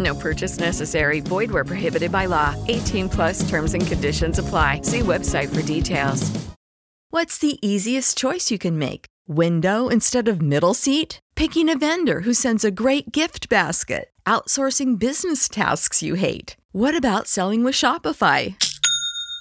No purchase necessary. Void where prohibited by law. 18 plus terms and conditions apply. See website for details. What's the easiest choice you can make? Window instead of middle seat? Picking a vendor who sends a great gift basket? Outsourcing business tasks you hate? What about selling with Shopify?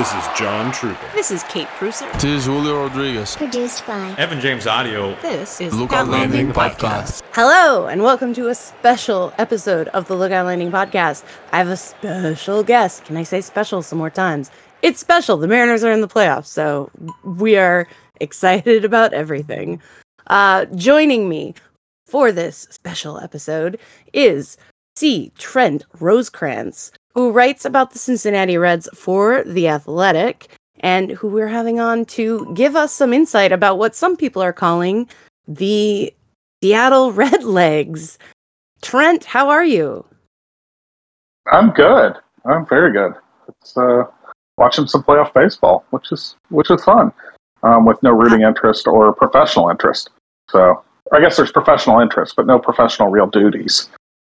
This is John Trupin. This is Kate Preusser. This is Julio Rodriguez. Produced by Evan James Audio. This is Lookout Landing Podcast. Hello, and welcome to a special episode of the Lookout Landing Podcast. I have a special guest. Can I say special some more times? It's special. The Mariners are in the playoffs, so we are excited about everything. Uh, joining me for this special episode is C. Trent Rosecrans, who writes about the Cincinnati Reds for The Athletic, and who we're having on to give us some insight about what some people are calling the Seattle Redlegs. Trent, how are you? I'm good. I'm very good. It's uh, watching some playoff baseball, which is which is fun, um, with no rooting interest or professional interest. So I guess there's professional interest, but no professional real duties,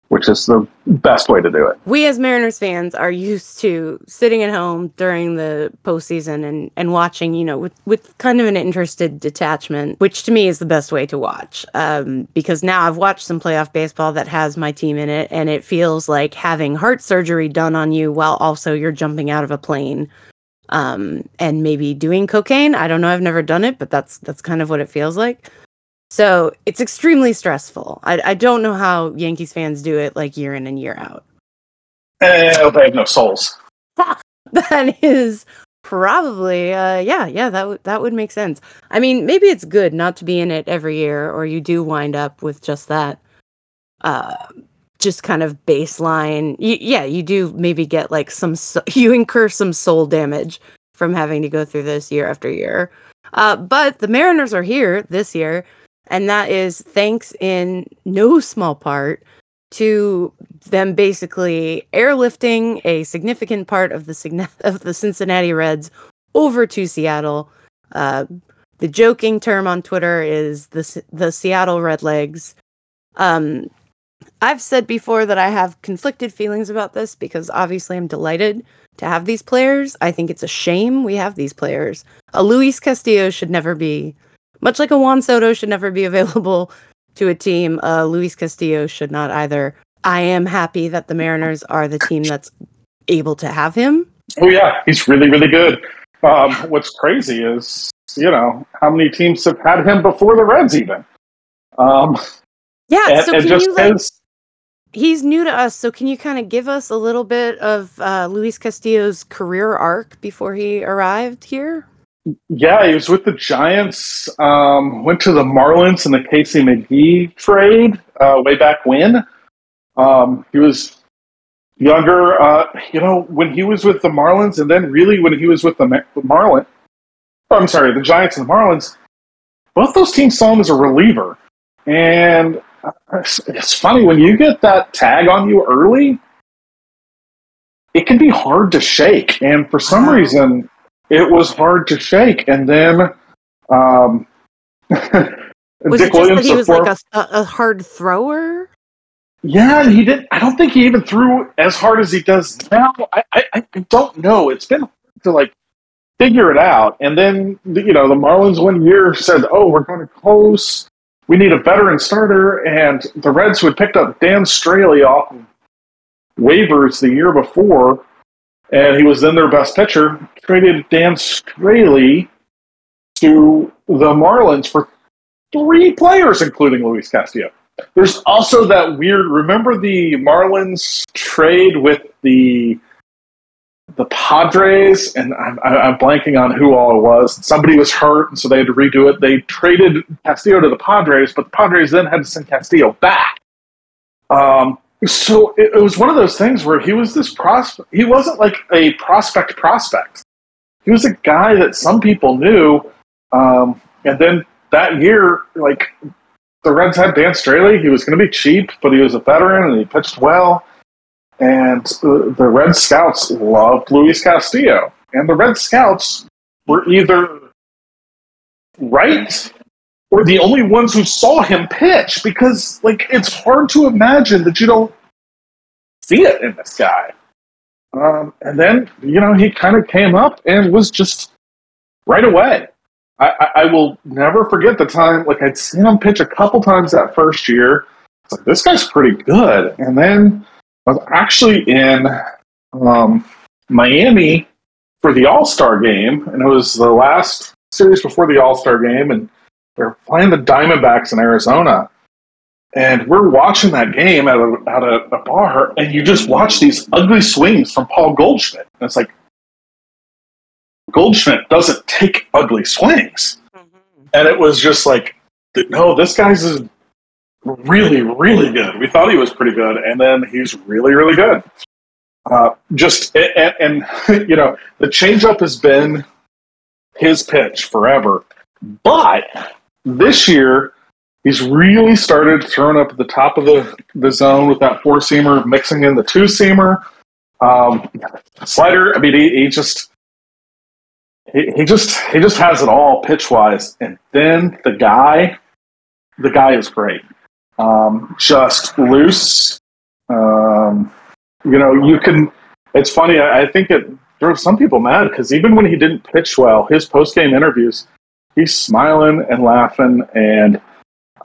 which is the best way to do it. We as Mariners fans are used to sitting at home during the postseason and, and watching, you know, with, with kind of an interested detachment, which to me is the best way to watch. Um, because now I've watched some playoff baseball that has my team in it, and it feels like having heart surgery done on you while also you're jumping out of a plane um, and maybe doing cocaine. I don't know. I've never done it, but that's that's kind of what it feels like. So it's extremely stressful. I, I don't know how Yankees fans do it like year in and year out. Eh, they have no souls. that is probably uh yeah yeah that would that would make sense i mean maybe it's good not to be in it every year or you do wind up with just that uh just kind of baseline y- yeah you do maybe get like some so- you incur some soul damage from having to go through this year after year uh but the mariners are here this year and that is thanks in no small part to them basically airlifting a significant part of the of the Cincinnati Reds over to Seattle. Uh, the joking term on Twitter is the the Seattle Redlegs. Um, I've said before that I have conflicted feelings about this because obviously I'm delighted to have these players. I think it's a shame we have these players. A Luis Castillo should never be, much like a Juan Soto should never be available to a team. Uh, Luis Castillo should not either. I am happy that the Mariners are the team that's able to have him. Oh yeah, he's really really good. Um, what's crazy is you know how many teams have had him before the Reds even. Um, Yeah, and, so and can just you like his he's new to us, so can you kind of give us a little bit of uh, Luis Castillo's career arc before he arrived here? Yeah, he was with the Giants. Um, went to the Marlins in the Casey McGehee trade uh, way back when. Um, he was younger. Uh, you know, when he was with the Marlins, and then really when he was with the Ma- Marlin. Oh, I'm sorry, the Giants and the Marlins. Both those teams saw him as a reliever, and uh, it's, funny when you get that tag on you early. It can be hard to shake, and for some Wow. reason, it was hard to shake. And then, um, Was Dick it just Williams, that he was like a, a, hard thrower? yeah, he did. I don't think he even threw as hard as he does now. I, I, I don't know. It's been hard to like figure it out. And then you know the Marlins one year said, "Oh, we're going to close. We need a veteran starter." And the Reds, who had picked up Dan Straily off of waivers the year before, and he was then their best pitcher, traded Dan Straily to the Marlins for three players, including Luis Castillo. There's also that weird. Remember the Marlins trade with the the Padres, and I'm, I'm blanking on who all it was. Somebody was hurt, and so they had to redo it. They traded Castillo to the Padres, but the Padres then had to send Castillo back. Um, so it, it was one of those things where he was this prospect. He wasn't like a prospect prospect. He was a guy that some people knew, um, and then that year, like the Reds had Dan Straily. He was going to be cheap, but he was a veteran and he pitched well. And the, the Red Scouts loved Luis Castillo. And the Red Scouts were either right or the only ones who saw him pitch because, like, it's hard to imagine that you don't see it in this guy. Um, and then, you know, he kind of came up and was just right away. I, I, I will never forget the time. Like I'd seen him pitch a couple times that first year. Like, this guy's pretty good. And then I was actually in um, Miami for the All Star game, and it was the last series before the All Star game, and were playing the Diamondbacks in Arizona. And we're watching that game at a, at a, a bar, and you just watch these ugly swings from Paul Goldschmidt. And it's like, Goldschmidt doesn't take ugly swings. And it was just like, no, this guy's is really, really good. We thought he was pretty good, and then he's really, really good. Uh, just and, and you know, the changeup has been his pitch forever, but this year he's really started throwing up at the top of the, the zone with that four seamer, mixing in the two seamer. Um, slider, I mean, he, he just he, he just he just has it all pitch wise, and then the guy, the guy is great. Um, just loose. Um, you know, you can. It's funny. I, I think it drove some people mad because even when he didn't pitch well, his post game interviews, he's smiling and laughing, and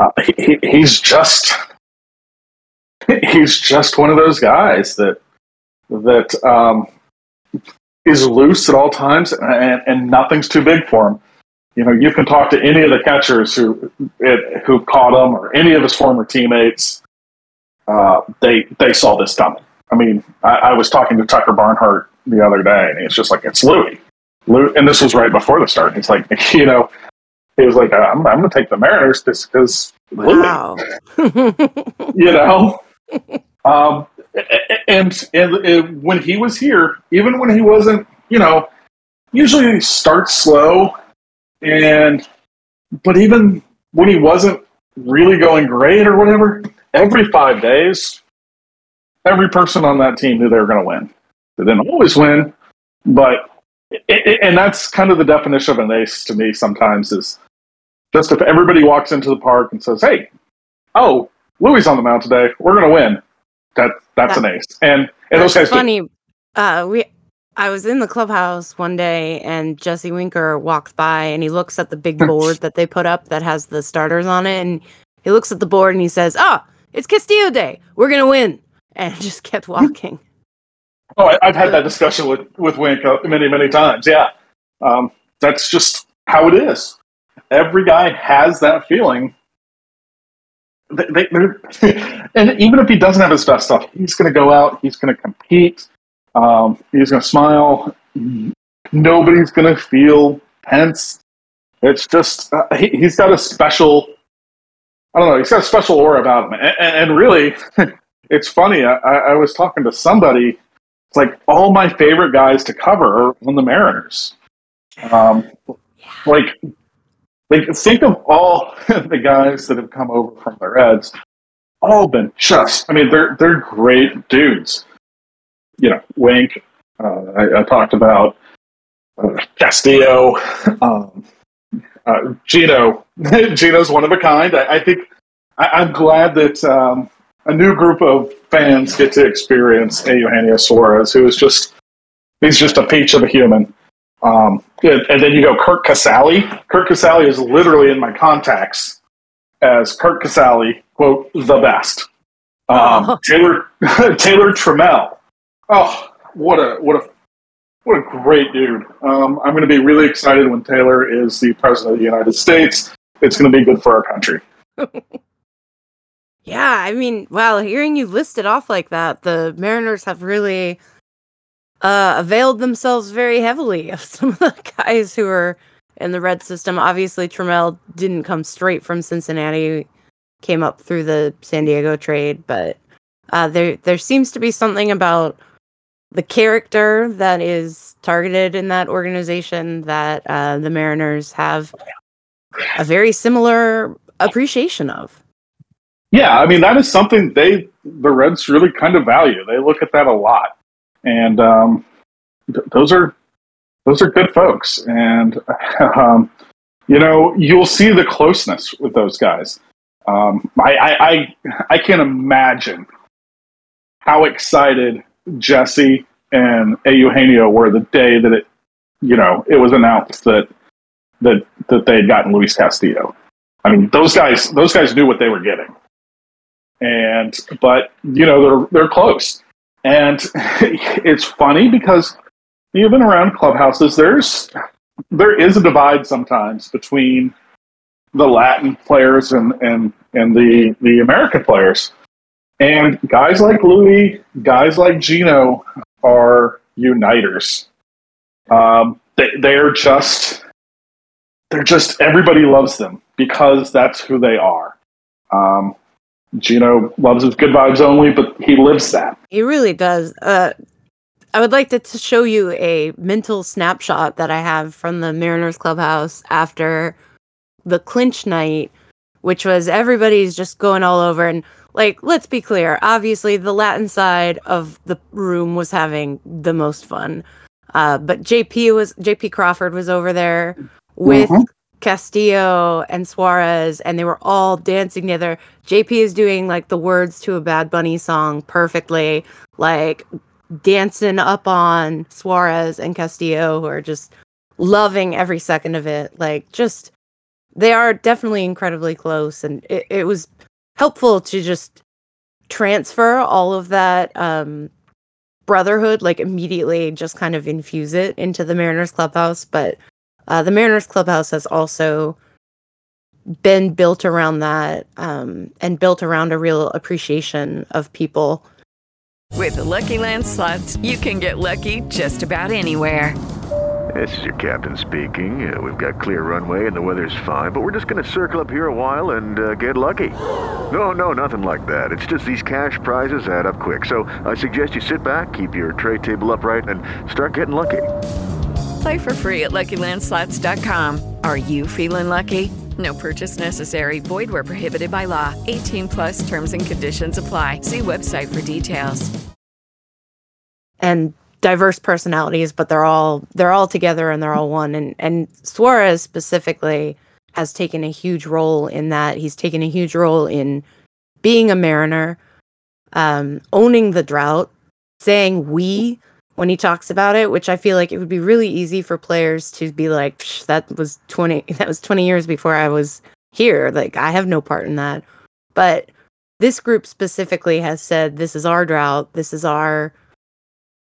uh, he, he- he's just he's just one of those guys that that um, is loose at all times, and, and nothing's too big for him. You know, you can talk to any of the catchers who who caught him, or any of his former teammates. Uh, they they saw this coming. I mean, I, I was talking to Tucker Barnhart the other day, and it's just like it's Louis. And this was right before the start. It's like you know, he was like, "I'm, I'm going to take the Mariners just because Wow. you know. um, and, and and when he was here, even when he wasn't, you know, usually he starts slow, and but even when he wasn't really going great or whatever, every five days, every person on that team knew they were going to win. They didn't always win, but and that's kind of the definition of an ace to me. Sometimes is just if everybody walks into the park and says, "Hey, oh, Louis on the mound today. We're going to win." That that's an ace. And and those guys That's funny. Uh, we, I was in the clubhouse one day, and Jesse Winker walks by, and he looks at the big board that they put up that has the starters on it, and he looks at the board and he says, "Ah, it's Castillo Day. We're gonna win," and just kept walking. Oh, I, have had that discussion with with Wink many many times. Yeah, um, that's just how it is. Every guy has that feeling. They, they, and even if he doesn't have his best stuff, he's going to go out. He's going to compete. Um, he's going to smile. Nobody's going to feel tense. It's just uh, he, has got a special. I don't know. He's got a special aura about him, and, and really, it's funny. I, I was talking to somebody it's like all my favorite guys to cover are on the Mariners. Um, like, like think of all the guys that have come over from the Reds. All been just. I mean, they're they're great dudes. You know, Wink. Uh, I, I, talked about uh, Castillo. Um, uh, Gino. Gino's one of a kind. I, I think I, am glad that um, a new group of fans get to experience a Eugenio Suarez, who is just he's just a peach of a human. Um, and then you go Curt Casali. Curt Casali is literally in my contacts as Curt Casali, quote, the best. Um, oh. Taylor Taylor Trammell. Oh, what a what a what a great dude. Um, I'm going to be really excited when Taylor is the president of the United States. It's going to be good for our country. Yeah, I mean, wow, hearing you list it off like that, the Mariners have really uh, availed themselves very heavily of some of the guys who are in the red system. Obviously, Trammell didn't come straight from Cincinnati, came up through the San Diego trade, but uh, there there seems to be something about the character that is targeted in that organization that uh, the Mariners have a very similar appreciation of. Yeah, I mean that is something they the Reds really kind of value. They look at that a lot, and um, th- those are those are good folks. And um, you know, you'll see the closeness with those guys. Um, I, I, I I can't imagine how excited Jesse and Eugenio were the day that it you know it was announced that that that they had gotten Luis Castillo. I mean, those guys those guys knew what they were getting and but you know they're they're close, and it's funny because even around clubhouses, there's there is a divide sometimes between the Latin players and and and the the American players, and guys like Louis, guys like Gino are uniters. Um, they they're just they're just everybody loves them because that's who they are. Um, Gino loves his good vibes only, but he lives that. He really does. Uh, I would like to, to show you a mental snapshot that I have from the Mariners clubhouse after the clinch night, which was everybody's just going all over. And, like, let's be clear obviously, the Latin side of the room was having the most fun. Uh, but JP was JP Crawford was over there with mm-hmm. Castillo and Suarez, and they were all dancing together. JP is doing like the words to a Bad Bunny song perfectly, like dancing up on Suarez and Castillo, who are just loving every second of it. Like, just they are definitely incredibly close, and it, it was helpful to just transfer all of that um, brotherhood, like immediately, just kind of infuse it into the Mariners clubhouse, but uh, the Mariners clubhouse has also been built around that um, and built around a real appreciation of people. With the Lucky Land slots, you can get lucky just about anywhere. This is your captain speaking. Uh, we've got clear runway and the weather's fine, but we're just going to circle up here a while and uh, get lucky. No, no, nothing like that. It's just these cash prizes add up quick. So I suggest you sit back, keep your tray table upright, and start getting lucky. Play for free at LuckyLandSlots.com. Are you feeling lucky? No purchase necessary. Void where prohibited by law. 18 plus terms and conditions apply. See website for details. And diverse personalities, but they're all they're all together and they're all one. And and Suarez specifically has taken a huge role in that. He's taken a huge role in being a mariner, um, owning the drought, saying we when he talks about it, which I feel like it would be really easy for players to be like, that was 20, that was 20 years before I was here. Like, I have no part in that. But this group specifically has said, this is our drought. This is our,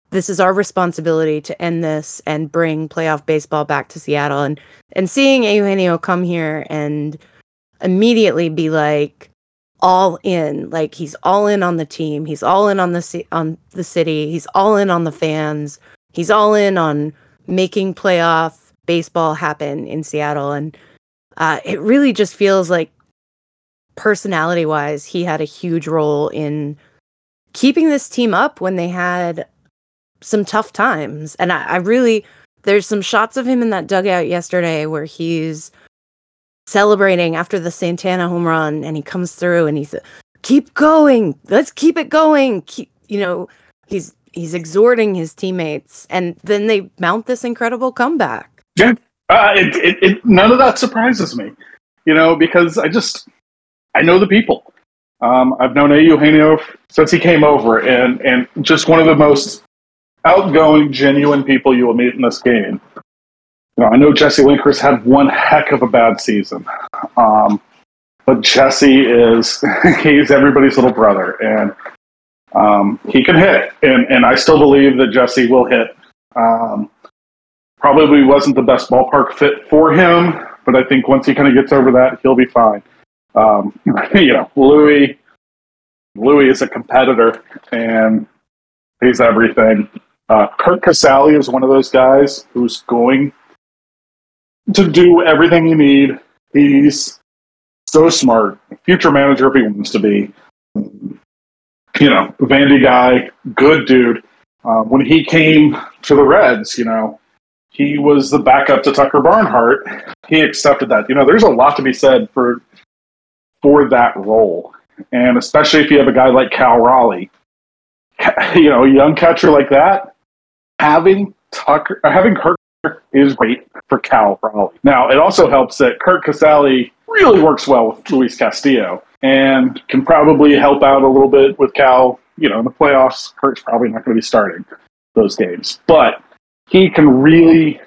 this is our responsibility to end this and bring playoff baseball back to Seattle. And and seeing Eugenio come here and immediately be like all in, like he's all in on the team, he's all in on the on the city, he's all in on the fans, he's all in on making playoff baseball happen in Seattle. And uh, it really just feels like personality wise, he had a huge role in keeping this team up when they had some tough times. And I, I really, there's some shots of him in that dugout yesterday where he's celebrating after the Santana home run and he comes through and he's keep going. Let's keep it going. Keep, you know, he's he's exhorting his teammates and then they mount this incredible comeback. Yeah. Uh, it, it, it, none of that surprises me, you know, because I just I know the people. Um, I've known Eugenio since he came over, and and just one of the most outgoing, genuine people you will meet in this game. You know, I know Jesse Winker's had one heck of a bad season, um, but Jesse is he's everybody's little brother, and um, he can hit, and and I still believe that Jesse will hit. Um, probably wasn't the best ballpark fit for him, but I think once he kind of gets over that, he'll be fine. Um, you know, Louis, Louis is a competitor and he's everything. Uh, Curt Casali is one of those guys who's going to do everything you need. He's so smart, future manager if he wants to be. You know, Vandy guy, good dude. Um, when he came to the Reds, you know, he was the backup to Tucker Barnhart. He accepted that. You know, there's a lot to be said for for that role. And especially if you have a guy like Cal Raleigh, you know, a young catcher like that, having Tucker, having Curt is great for Cal Raleigh. Now, it also helps that Curt Casali really works well with Luis Castillo and can probably help out a little bit with Cal. You know, in the playoffs, Curt's probably not going to be starting those games, but he can really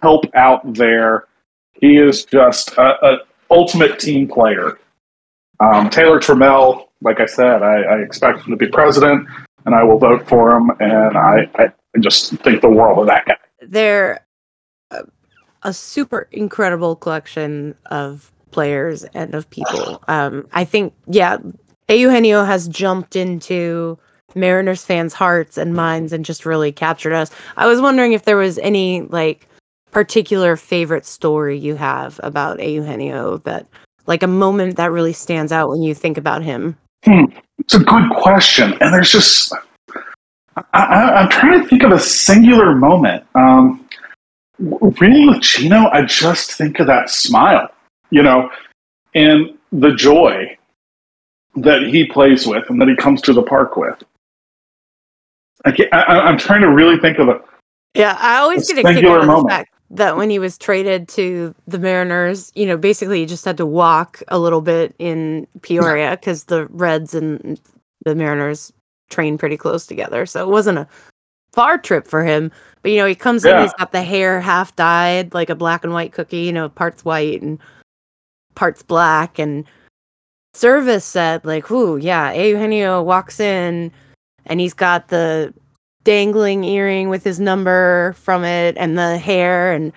help out there. He is just a, a ultimate team player. Um, Taylor Trammell, like I said, I, I, expect him to be president, and I will vote for him. And I, I just think the world of that guy. They're a, a super incredible collection of players and of people. Um, I think, yeah, Eugenio has jumped into Mariners fans' hearts and minds and just really captured us. I was wondering if there was any like particular favorite story you have about Eugenio that like a moment that really stands out when you think about him? Hmm. It's a good question. And there's just, I, am trying to think of a singular moment. Um, really with Gino, I just think of that smile, you know, and the joy that he plays with and that he comes to the park with. I am trying to really think of a yeah. I always get a kick out of the fact that when he was traded to the Mariners, you know, basically he just had to walk a little bit in Peoria because the Reds and the Mariners train pretty close together. So it wasn't a far trip for him. But you know, he comes yeah. in, he's got the hair half dyed, like a black and white cookie, you know, parts white and parts black. And Servais said, like, "Ooh, yeah, Eugenio walks in and he's got the dangling earring with his number from it and the hair and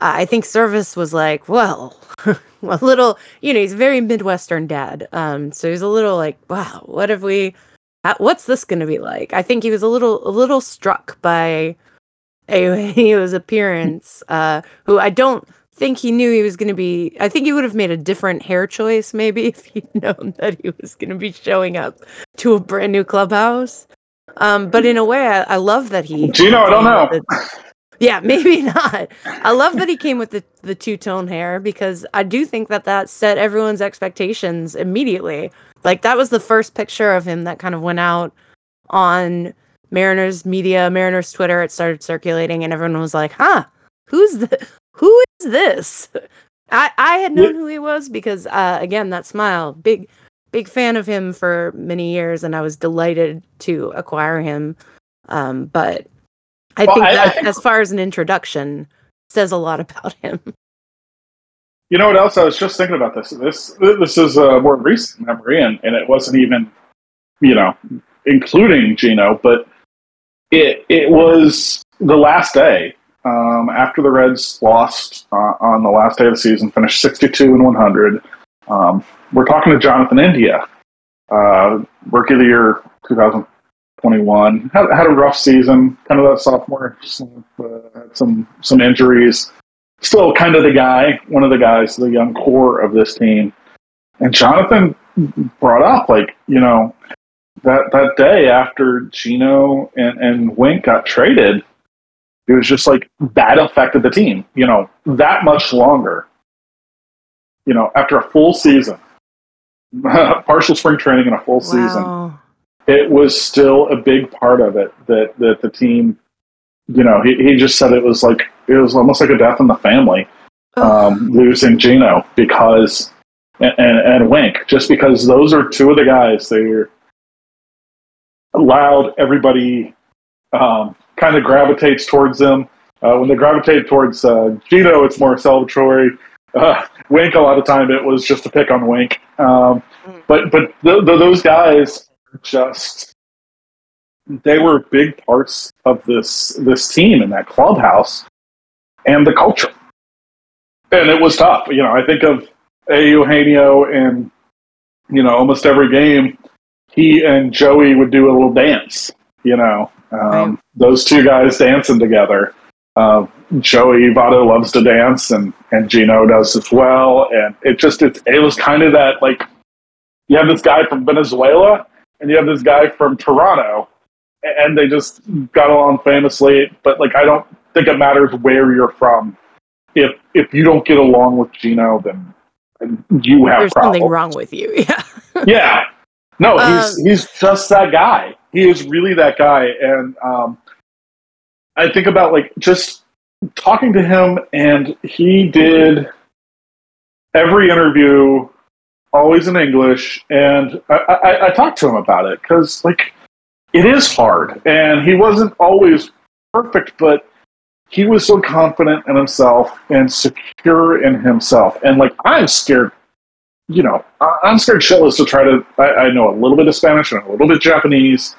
I think Servais was like, well, a little, you know, he's a very Midwestern dad. Um, so he's a little like, wow, what if we, what's this going to be like? I think he was a little, a little struck by Eugenio's appearance, uh, who I don't think he knew he was going to be, I think he would have made a different hair choice maybe if he'd known that he was going to be showing up to a brand new clubhouse. Um, but in a way, I, I love that he. Gino, I don't know. The, yeah, maybe not. I love that he came with the, the two tone hair because I do think that that set everyone's expectations immediately. Like that was the first picture of him that kind of went out on Mariners media, Mariners Twitter. It started circulating, and everyone was like, "Huh, who's the who is this?" I I had known who he was because uh, again that smile, big big fan of him for many years, and I was delighted to acquire him. Um, but I well, think I, that, I think, as far as an introduction, says a lot about him. You know what else? I was just thinking about this. This this is a more recent memory, and, and it wasn't even, you know, including Gino, but it it was the last day um, after the Reds lost uh, on the last day of the season, finished 62 and 100. Um, we're talking to Jonathan India, uh, rookie of the year 2021. Had, had a rough season, kind of that sophomore, some, uh, had some some injuries. Still, kind of the guy, one of the guys, the young core of this team. And Jonathan brought up, like, you know, that that day after Gino and, and Wink got traded, it was just like that affected the team, you know, that much longer. You know, after a full season, partial spring training and a full wow. season, it was still a big part of it that, that the team, you know, he, he just said it was like, it was almost like a death in the family, um, losing Gino because, and, and, and Wink, just because those are two of the guys they allowed everybody um, kind of gravitates towards them. Uh, when they gravitate towards uh, Gino, it's more celebratory. Uh, Wink, a lot of time, it was just a pick on Wink. Um, but but the, those guys just they were big parts of this this team and that clubhouse and the culture. And it was tough. You know, I think of A. Eugenio and you know almost every game, he and Joey would do a little dance. You know, um, those two guys dancing together. Uh, Joey Votto loves to dance, and and Gino does as well. And it just it, it was kind of that like you have this guy from Venezuela and you have this guy from Toronto, and they just got along famously. But like I don't think it matters where you're from. If if you don't get along with Gino, then, you have there's problems. something wrong with you. Yeah. yeah. No, he's um, he's just that guy he is really that guy. And um, I think about like just talking to him, and he did every interview always in English. And I, I, I talked to him about it because like it is hard, and he wasn't always perfect, but he was so confident in himself and secure in himself. And like I'm scared you know, I'm scared shitless to try to. I, I, know a little bit of Spanish and a little bit of Japanese.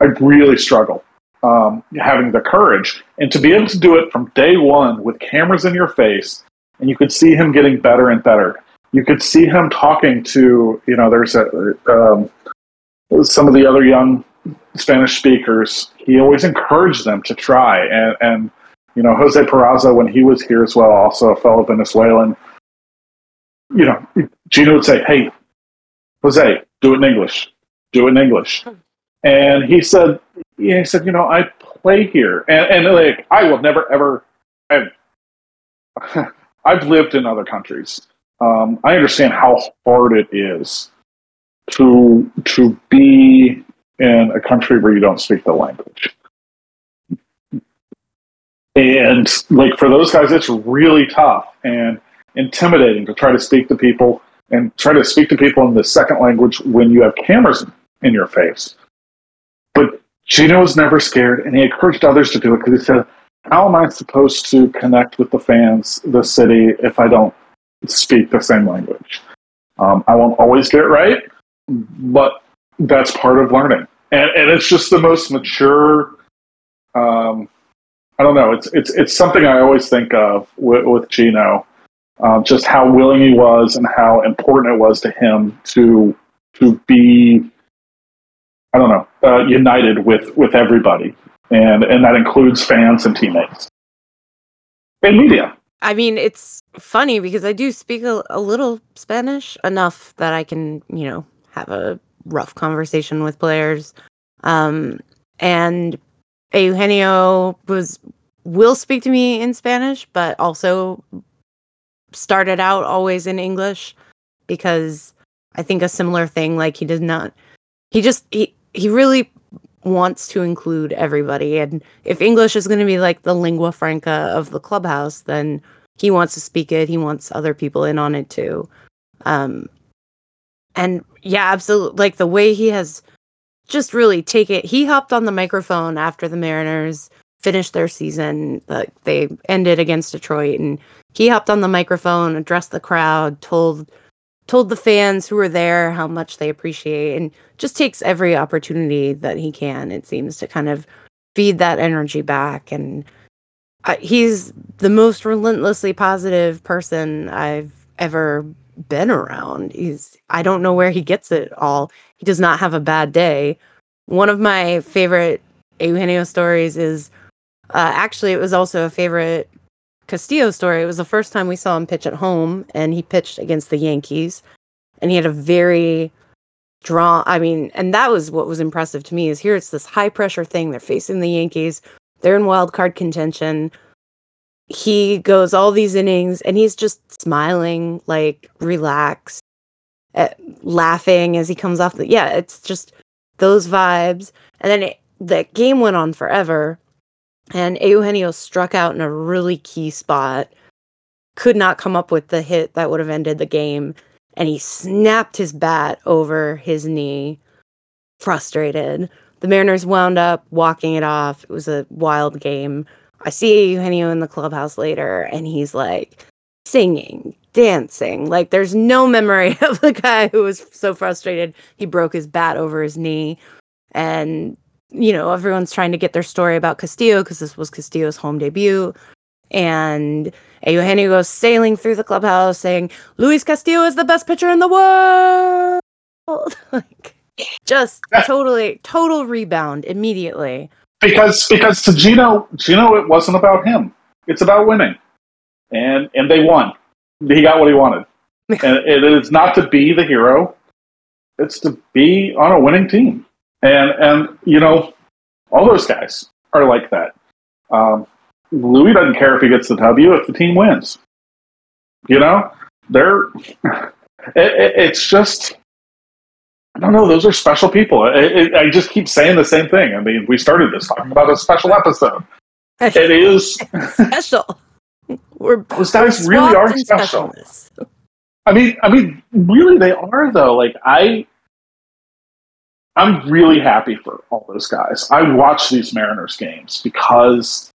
I really struggle um, having the courage and to be able to do it from day one with cameras in your face, and you could see him getting better and better. You could see him talking to, you know, there's a, um, some of the other young Spanish speakers. He always encouraged them to try, and, and you know, Jose Peraza when he was here as well, also a fellow Venezuelan you know, Gino would say, "Hey, Jose, do it in English. Do it in English." And he said, he said, you know, I play here, and, and like I will never ever. I've I've lived in other countries. Um, I understand how hard it is to to be in a country where you don't speak the language. And like for those guys, it's really tough. And intimidating to try to speak to people and try to speak to people in the second language when you have cameras in your face. But Gino was never scared, and he encouraged others to do it because he said, How am I supposed to connect with the fans, the city, if I don't speak the same language? Um, I won't always get it right, but that's part of learning. And, and it's just the most mature. Um, I don't know. It's it's it's something I always think of with, with Gino uh, just how willing he was and how important it was to him to to be I don't know uh, united with with everybody, and and that includes fans and teammates and media. I mean, it's funny because I do speak a, a little Spanish enough that I can you know have a rough conversation with players, um, and Eugenio was will speak to me in Spanish, but also started out always in English because I think a similar thing like he does not he just he he really wants to include everybody. And if English is going to be like the lingua franca of the clubhouse then he wants to speak it. He wants other people in on it too. Um and yeah absolutely like the way he has just really take it. He hopped on the microphone after the Mariners finished their season they ended against Detroit and he hopped on the microphone, addressed the crowd, told told the fans who were there how much they appreciate and just takes every opportunity that he can it seems to kind of feed that energy back. And I, he's the most relentlessly positive person I've ever been around. He's I don't know where he gets it all. He does not have a bad day. One of my favorite Eugenio stories is uh, actually it was also a favorite Castillo story. It was the first time we saw him pitch at home, and he pitched against the Yankees, and he had a very draw. I mean, and that was what was impressive to me. Is here it's this high pressure thing. They're facing the Yankees. They're in wild card contention. He goes all these innings, and he's just smiling, like relaxed, uh, laughing as he comes off the. Yeah, it's just those vibes. And then it, the game went on forever and Eugenio struck out in a really key spot, could not come up with the hit that would have ended the game, and he snapped his bat over his knee, frustrated. The Mariners wound up walking it off. It was a wild game. I see Eugenio in the clubhouse later, and he's like singing, dancing. Like there's no memory of the guy who was so frustrated he broke his bat over his knee. And you know, everyone's trying to get their story about Castillo because this was Castillo's home debut. And Eugenio goes sailing through the clubhouse saying, Luis Castillo is the best pitcher in the world. like, just totally, total rebound immediately. Because because to Gino, Gino, it wasn't about him. It's about winning, and and they won. He got what he wanted, and it is not to be the hero. It's to be on a winning team. And and you know, all those guys are like that. Um, Louis doesn't care if he gets the W if the team wins. You know, they're it, it, it's just I don't know. Those are special people. It, I just keep saying the same thing. I mean, we started this talking about a special episode. It is special. We're those guys really are special. I mean, I mean, really, they are though. Like I, I'm really happy for all those guys. I watch these Mariners games because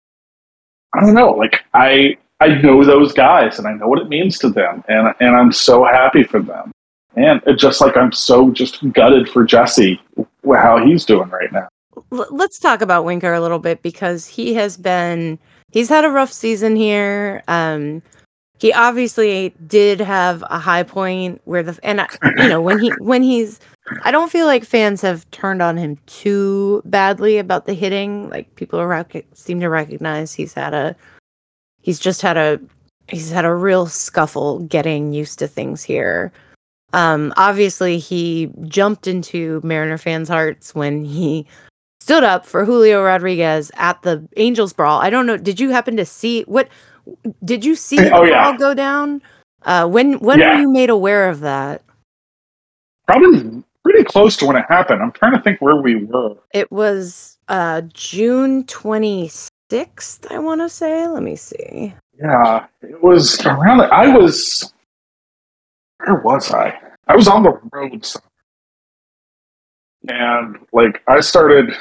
I don't know, like I I know those guys and I know what it means to them, and and I'm so happy for them. And just like I'm so just gutted for Jesse, how he's doing right now. Let's talk about Winker a little bit because he has been he's had a rough season here. Um, he obviously did have a high point where the and you know when he when he's I don't feel like fans have turned on him too badly about the hitting. Like people rec- seem to recognize he's had a he's just had a he's had a real scuffle getting used to things here. Um obviously he jumped into Mariner fans' hearts when he stood up for Julio Rodriguez at the Angels brawl. I don't know, did you happen to see what did you see the oh, yeah. ball go down? Uh when when yeah. were you made aware of that? Probably pretty close to when it happened. I'm trying to think where we were. It was uh, June 26th, I want to say. Let me see. Yeah, it was around. I was. Where was I? I was on the road. And, like, I started.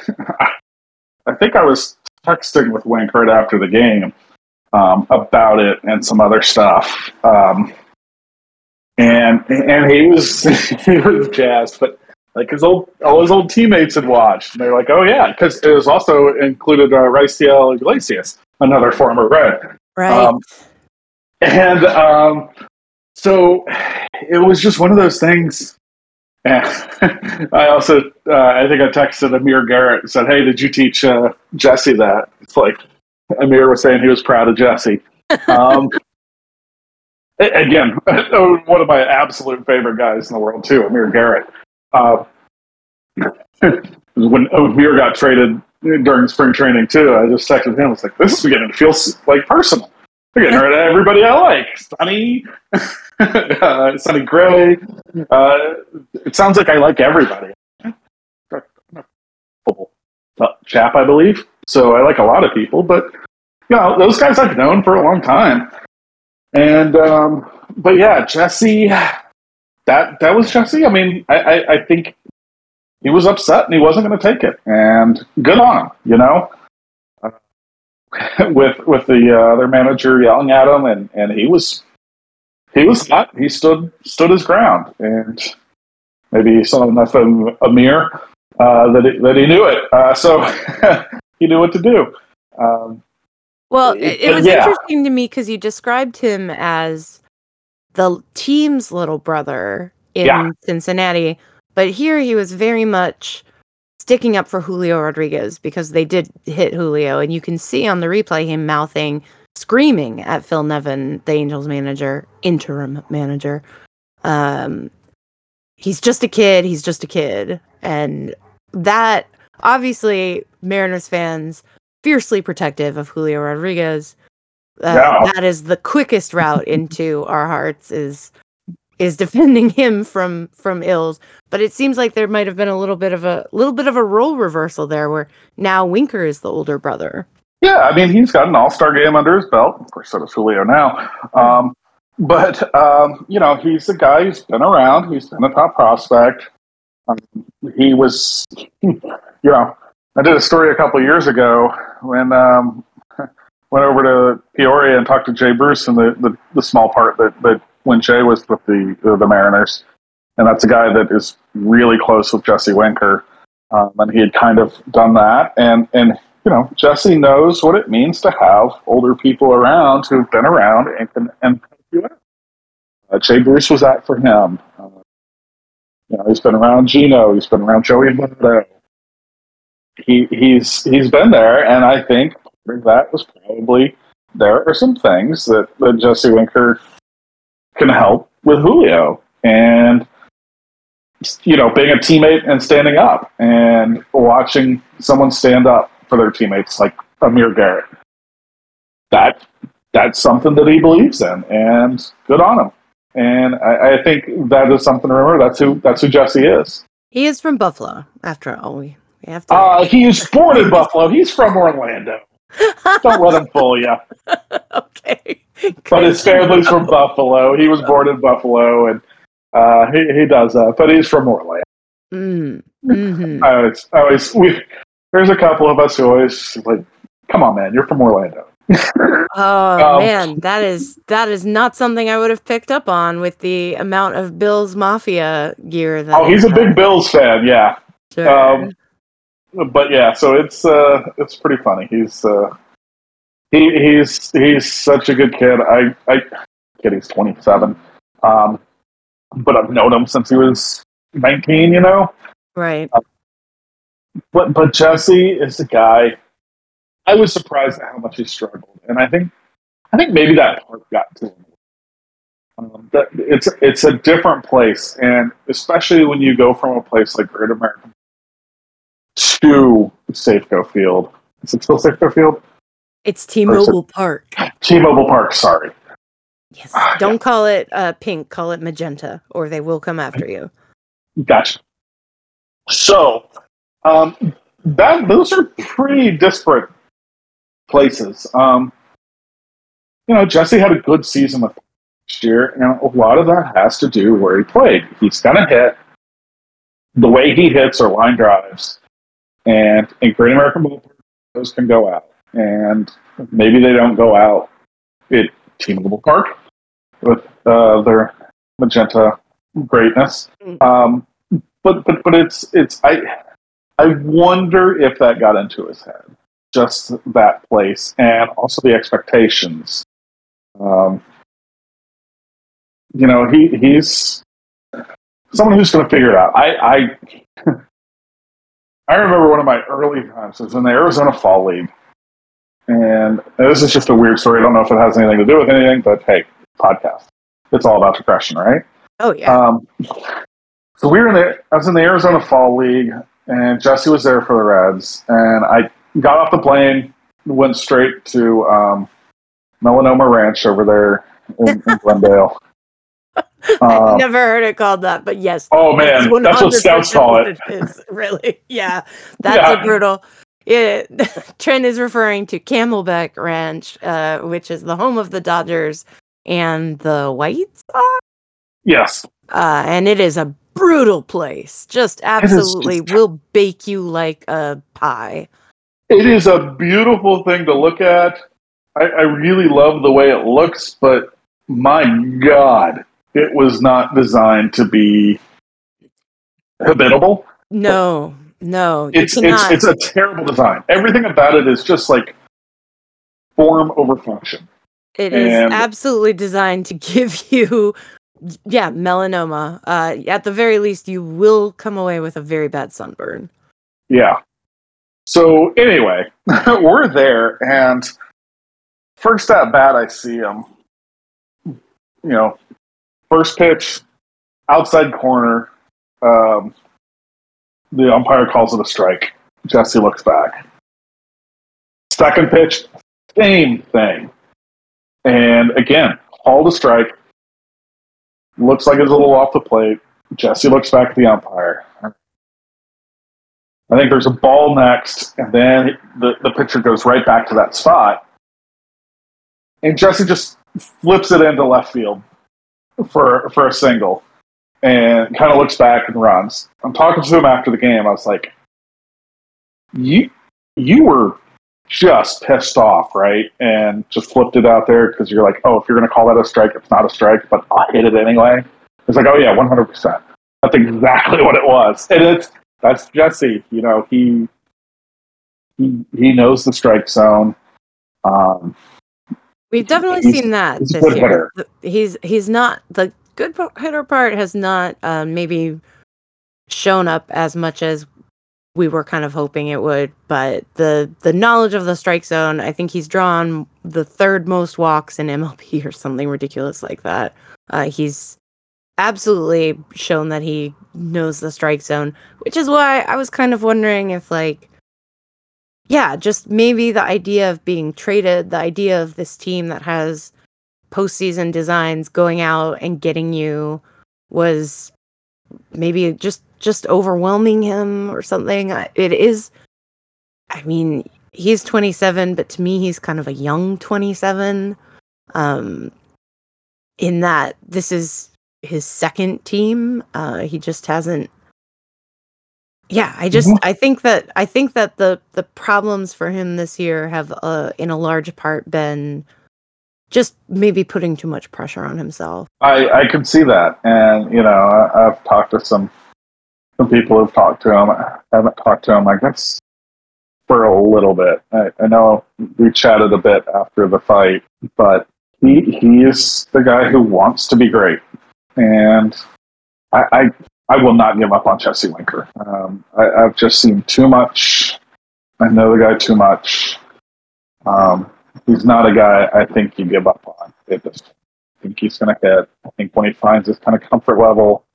I think I was texting with Wink right after the game um, about it and some other stuff. Um, and and he was he was jazzed, but like his old all his old teammates had watched, and they're like, "Oh yeah," because it was also included uh, Raisel Iglesias, another former Red, right? Um, and um, so it was just one of those things. I also, uh, I think I texted Amir Garrett and said, "Hey, did you teach uh, Jesse that?" It's like Amir was saying he was proud of Jesse. Um, again, one of my absolute favorite guys in the world too, Amir Garrett. Uh, when Amir got traded during spring training too, I just texted him. I was like, "This is beginning to feel like personal. They're getting rid of everybody I like. Sonny, uh, Sonny Gray. Uh, it sounds like I like everybody. chap, I believe. So I like a lot of people, but you know, those guys I've known for a long time. And um, but yeah, Jesse, that that was Jesse. I mean, I, I, I think he was upset and he wasn't going to take it, and good on him. You know, uh, with with the uh, other manager yelling at him, and and he was he was not. He stood stood his ground, and maybe he saw enough of Amir uh, that he, that he knew it. Uh, so he knew what to do. Um, Well, It- it, it was yeah. interesting to me because you described him as the team's little brother in Yeah. Cincinnati, but here he was very much sticking up for Julio Rodriguez because they did hit Julio, and you can see on the replay him mouthing, screaming at Phil Nevin, the Angels manager, interim manager. Um, he's just a kid. He's just a kid, and that obviously Mariners fans fiercely protective of Julio Rodriguez. Uh. That is the quickest route into our hearts is is defending him from from ills. But it seems like there might have been a little bit of a little bit of a role reversal there, where now Winker is the older brother. Yeah, I mean, he's got an All Star game under his belt. Of course, so does Julio now. Um, but um, you know, he's a guy who's been around. He's been a top prospect. Um, he was, you know, I did a story a couple years ago when um, went over to Peoria and talked to Jay Bruce in the, the, the small part that, that when Jay was with the the Mariners, and that's a guy that is really close with Jesse Winker, um, and he had kind of done that, and and you know, Jesse knows what it means to have older people around who've been around and can and help you out. Uh, Jay Bruce was that for him. Uh, you know, he's been around Geno. He's been around Joey Votto. He he's he's been there, and I think part of that was probably there are some things that, that Jesse Winker can help with Julio, and you know, being a teammate and standing up and watching someone stand up for their teammates like Amir Garrett. That that's something that he believes in, and good on him. And I, I think that is something to remember. That's who that's who Jesse is. He is from Buffalo, after all. We, we have to. Uh, he is born in Buffalo. He's from Orlando. Don't let him fool you. okay. But his family's from Buffalo. He was born in Buffalo, and uh, he he does that. But he's from Orlando. Mm, hmm I always, I always, we, there's a couple of us who always like, come on, man, you're from Orlando. Oh Um, man, that is that is not something I would have picked up on with the amount of Bills Mafia gear. That Oh, he's a big. Bills fan, yeah. Sure. Um, but yeah, so it's uh, it's pretty funny. He's uh, he he's he's such a good kid. I I kid, he's 27. Um, but I've known him since he was 19. You know, right. But but Jesse is a guy. I was surprised at how much he struggled, and I think I think maybe that part got to him. Um, that it's it's a different place, and especially when you go from a place like Great American to Safeco Field. Is it still Safeco Field? It's T-Mobile Park. T-Mobile Park. Sorry. Yes. Don't call it uh, pink. Call it magenta, or they will come after you. Gotcha. So, um, that those are pretty disparate places. Um, you know, Jesse had a good season with last year, and a lot of that has to do where he played. He's gonna hit. The way he hits are line drives, and in Great American Ballpark, those can go out, and maybe they don't go out at T-Mobile Park with uh, their magenta greatness. Um, but but but it's it's I I wonder if that got into his head, just that place, and also the expectations. Um, you know, he he's someone who's going to figure it out. I I I remember one of my early times I was in the Arizona Fall League, and this is just a weird story. I don't know if it has anything to do with anything, but hey, podcast. It's all about depression, right? Oh yeah. Um, so we were in the, I was in the Arizona Fall League, and Jesse was there for the Reds, and I got off the plane, went straight to um, Melanoma Ranch over there in, in Glendale. Uh, Never heard it called that, but yes. oh man, that's what scouts call what it. is. Really? Yeah. That's Yeah. a brutal. Yeah, Trent is referring to Camelback Ranch, uh, which is the home of the Dodgers and the White Sox. Yes, Uh, and it is a brutal place. Just absolutely just- will bake you like a pie. it is a beautiful thing to look at. I, I really love the way it looks, but my God, it was not designed to be habitable. No, no, it's it's it's a terrible design. Everything about it is just like form over function. It is And- absolutely designed to give you, yeah, melanoma. Uh, at the very least, you will come away with a very bad sunburn. Yeah. So anyway, we're there, and first at bat, I see him. You know, first pitch, outside corner. Um, the umpire calls it a strike. Jesse looks back. Second pitch, same thing. And again, called a strike. Looks like it's a little off the plate. Jesse looks back at the umpire. I think there's a ball next, and then the, the pitcher goes right back to that spot. And Jesse just flips it into left field for for a single and kind of looks back and runs. I'm talking to him after the game. I was like, You you were just pissed off, right? And just flipped it out there because you're like, oh, if you're going to call that a strike, it's not a strike, but I'll hit it anyway. It's like, oh yeah, 100%. That's exactly what it was, and it's that's Jesse. You know, he he he knows the strike zone. Um, We've definitely seen that he's this year. hitter. He's he's not the good hitter part has not um, maybe shown up as much as we were kind of hoping it would, but the the knowledge of the strike zone, I think he's drawn the third most walks in MLB or something ridiculous like that. Uh, he's absolutely shown that he knows the strike zone, which is why I was kind of wondering if like yeah, just maybe the idea of being traded, the idea of this team that has postseason designs going out and getting you was maybe just just overwhelming him or something. It is I mean, he's 27, but to me he's kind of a young 27. Um in that this is his second team. Uh he just hasn't yeah, I just Mhm. I think that I think that the the problems for him this year have uh in a large part been just maybe putting too much pressure on himself. I, I can see that, and you know, I, I've talked to some some people who've talked to him. I haven't talked to him, I guess, for a little bit. I, I know we chatted a bit after the fight, but he he is the guy who wants to be great, and I I, I will not give up on Jesse Winker. Um, I, I've just seen too much. I know the guy too much. Um, he's not a guy I think you give up on. It just I think he's going to hit. I think when he finds his kind of comfort level,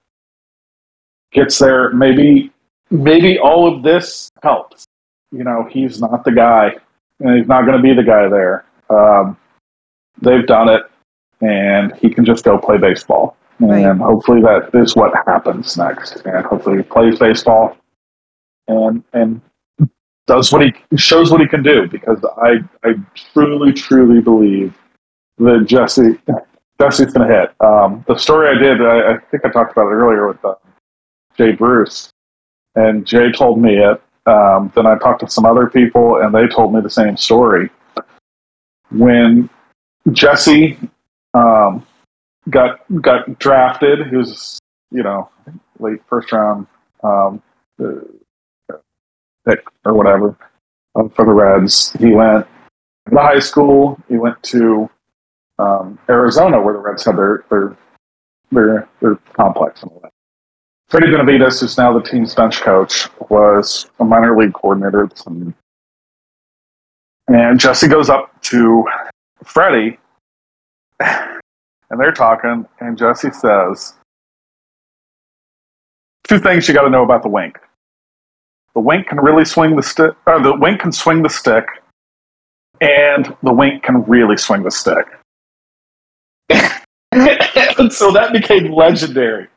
gets there, maybe maybe all of this helps. You know, he's not the guy, and he's not going to be the guy there. Um, they've done it, and he can just go play baseball. And hopefully that is what happens next. And hopefully he plays baseball and and does what he shows what he can do because I I truly truly believe that Jesse Jesse's going to hit. Um, the story I did, I, I think I talked about it earlier with uh, Jay Bruce, and Jay told me it. Um, then I talked to some other people, and they told me the same story. When Jesse um, got got drafted, he was you know late first round um, uh, pick or whatever um, for the Reds. He went to high school. He went to um, Arizona, where the Reds had their their their, their complex and all that. Freddie Benavides, who's now the team's bench coach, was a minor league coordinator. at And Jesse goes up to Freddie, and they're talking, and Jesse says, Two things you got to know about the wink. The wink can really swing the stick, or the wink can swing the stick, and the wink can really swing the stick. and so that became legendary.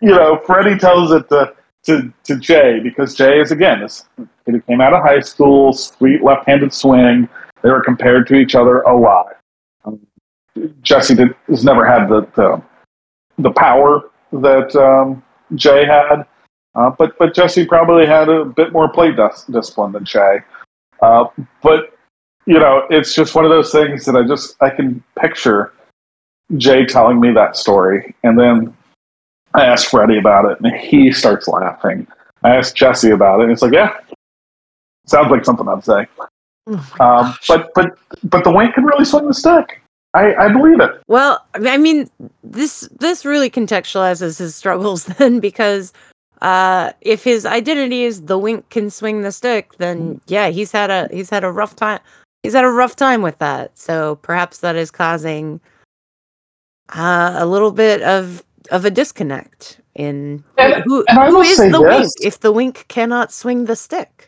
You know, Freddie tells it to, to, to Jay because Jay is, again, this kid came out of high school, sweet left handed swing. They were compared to each other a lot. Um, Jesse did, has never had the, the, the power that um, Jay had, uh, but, but Jesse probably had a bit more play dis- discipline than Jay. Uh, but, you know, it's just one of those things that I just, I can picture Jay telling me that story, and then I ask Freddie about it, and he starts laughing. I ask Jesse about it, and it's like, yeah, sounds like something I'd say. Oh Um, but but but the wink can really swing the stick. I, I believe it. Well, I mean, this this really contextualizes his struggles then, because uh, if his identity is the wink can swing the stick, then yeah, he's had a he's had a rough time. He's had a rough time with that. So perhaps that is causing uh, a little bit of of a disconnect in And- who, and I who will the wink if the wink cannot swing the stick.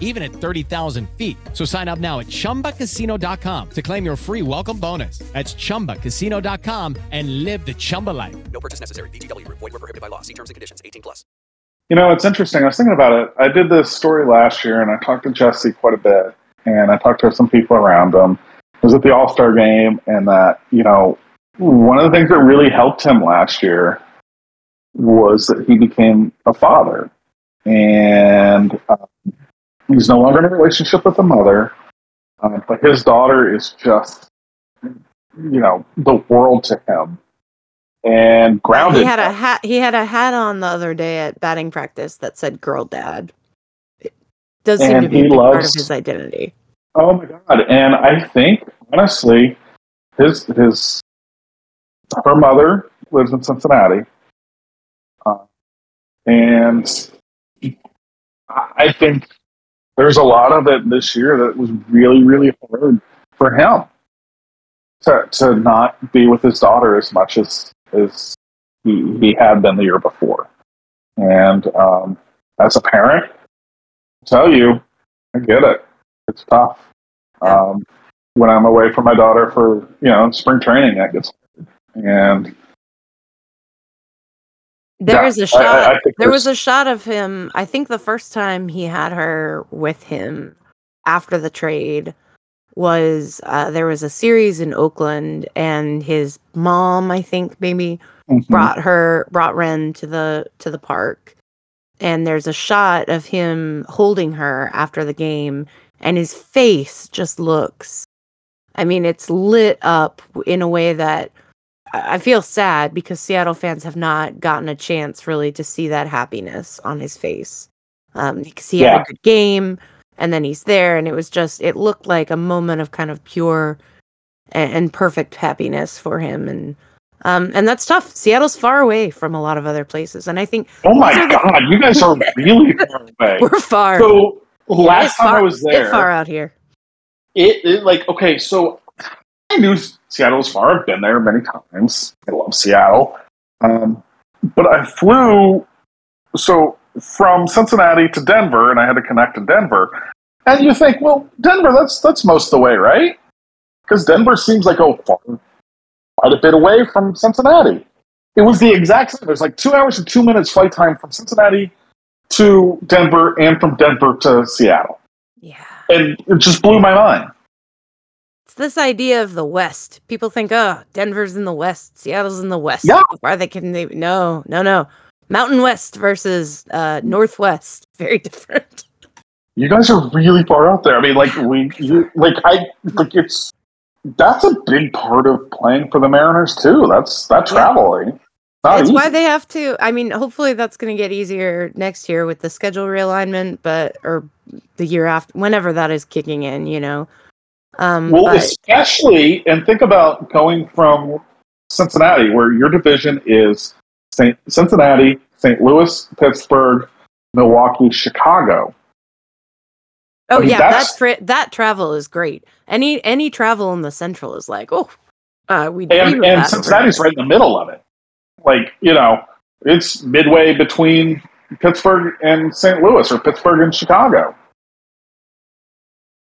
even at 30,000 feet. So sign up now at ChumbaCasino.com to claim your free welcome bonus. That's ChumbaCasino.com and live the Chumba life. No purchase necessary. VGW Group. Void were prohibited by law. See terms and conditions. 18 plus. You know, it's interesting. I was thinking about it. I did this story last year, and I talked to Jesse quite a bit, and I talked to some people around him. I was at the All Star game, and that you know, one of the things that really helped him last year was that he became a father, and um, he's no longer in a relationship with a mother, uh, but his daughter is just, you know, the world to him, and grounded. He had a hat. He had a hat on the other day at batting practice that said "Girl Dad." It does seem to be he part of his identity. Oh my god! And I think honestly, his his her mother lives in Cincinnati, uh, and I think there's a lot of it this year that was really really hard for him to to not be with his daughter as much as as he, he had been the year before. And um, as a parent, I tell you, I get it. It's tough. Um, when I'm away from my daughter for you know spring training, that gets hard. and There Yeah, is a I- I- shot. I think there was a shot of him. I think the first time he had her with him after the trade was uh, there was a series in Oakland, and his mom, I think, maybe Mhm. brought her brought Ren to the to the park, and there's a shot of him holding her after the game, and his face just looks. I mean, it's lit up in a way that I feel sad because Seattle fans have not gotten a chance really to see that happiness on his face. Um, because he had a good game, and then he's there, and it was just it looked like a moment of kind of pure and, and perfect happiness for him, and um, and that's tough. Seattle's far away from a lot of other places, and I think oh my the- god, you guys are really far away. we're far. So last time far- I was it's there, far out here. it, it like okay, so I knew Seattle was far. I've been there many times. I love Seattle, um, but I flew so from Cincinnati to Denver, and I had to connect in Denver. And you think, well, Denver, that's that's most of the way, right? Because Denver seems like oh, far, quite a bit away from Cincinnati. It was the exact same. It was like two hours and two minutes flight time from Cincinnati to Denver, and from Denver to Seattle, Yeah. and it just blew my mind. It's this idea of the West. People think, oh, Denver's in the West, Seattle's in the West. Yeah. Why they can they no, no, no. Mountain West versus uh Northwest. Very different. You guys are really far out there. I mean, like we, you, like I, like it's that's a big part of playing for the Mariners too. That's that Yeah. traveling. Not It's easy. why they have to I mean, hopefully that's gonna get easier next year with the schedule realignment, but or the year after whenever that is kicking in, you know. Um well, but- especially and think about going from Cincinnati, where your division is Saint Cincinnati, St. Louis, Pittsburgh, Milwaukee, Chicago. Oh I mean, yeah, that's- that fri- that travel is great. Any any travel in the central is like, oh, uh, we and, and that Cincinnati's right in the middle of it. Like you know, it's midway between Pittsburgh and St. Louis, or Pittsburgh and Chicago.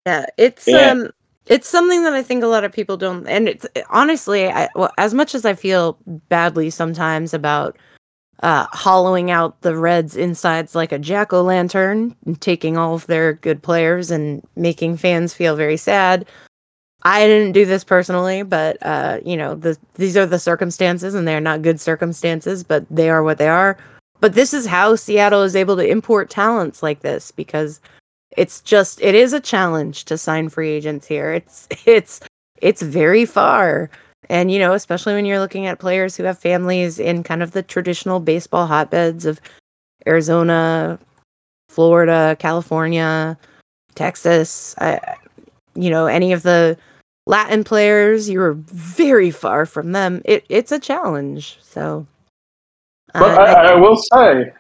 Yeah, it's Yeah. um, it's something that I think a lot of people don't. And it's honestly, I, well, as much as I feel badly sometimes about uh, hollowing out the Reds' insides like a jack o' lantern and taking all of their good players and making fans feel very sad. I didn't do this personally, but uh, you know, the these are the circumstances, and they're not good circumstances, but they are what they are. But this is how Seattle is able to import talents like this because it's just it is a challenge to sign free agents here. It's it's it's very far. And you know, especially when you're looking at players who have families in kind of the traditional baseball hotbeds of Arizona, Florida, California, Texas, I, you know, any of the Latin players, you're very far from them. It it's a challenge. So But uh, I, I will say,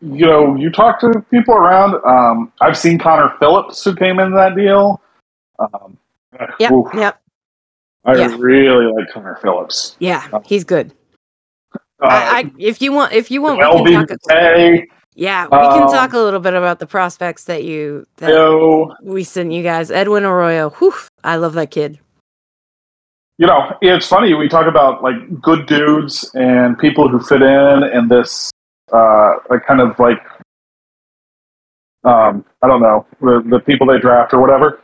you know, you talk to people around. Um, I've seen Connor Phillips who came in that deal. Um, Yep, oof, yep. I yeah. really like Connor Phillips. Yeah, he's good. Uh, I, I if you want if you want we can talk Hey, Yeah, we can Um, talk a little bit about the prospects that you that Yo. we sent you guys. Edwin Arroyo. Whew, I love that kid. you know, it's funny. We talk about like good dudes and people who fit in in this uh, like kind of like um, I don't know the the people they draft or whatever.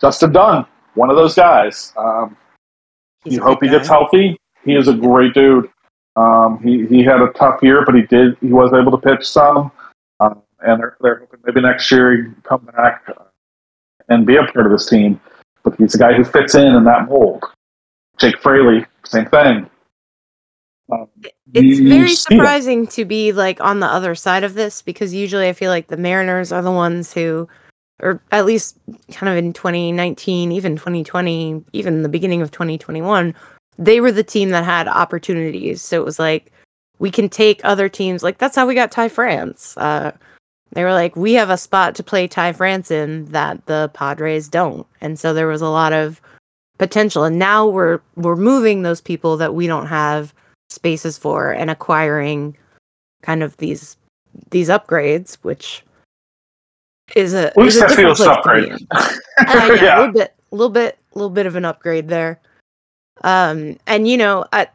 Justin Dunn, one of those guys. Um, you hope he good gets healthy. He is a great dude. Um, he he had a tough year, but he did he was able to pitch some, um, and they're, they're hoping maybe next year he can come back uh, and be a part of this team. But he's a guy who fits in in that mold. Jake Fraley, same thing. Um, It's very see it. surprising to be like on the other side of this because usually I feel like the Mariners are the ones who or at least kind of in 2019, even 2020, even the beginning of 2021, they were the team that had opportunities. So it was like we can take other teams. Like that's how we got Ty France. Uh, they were like, we have a spot to play Ty France in that the Padres don't, and so there was a lot of potential. And now we're we're moving those people that we don't have spaces for and acquiring kind of these these upgrades, which is a Luke is a different Castillo's place to be upgrade. Uh, yeah, Yeah. a little bit, little bit, little bit of an upgrade there. Um, and you know, I,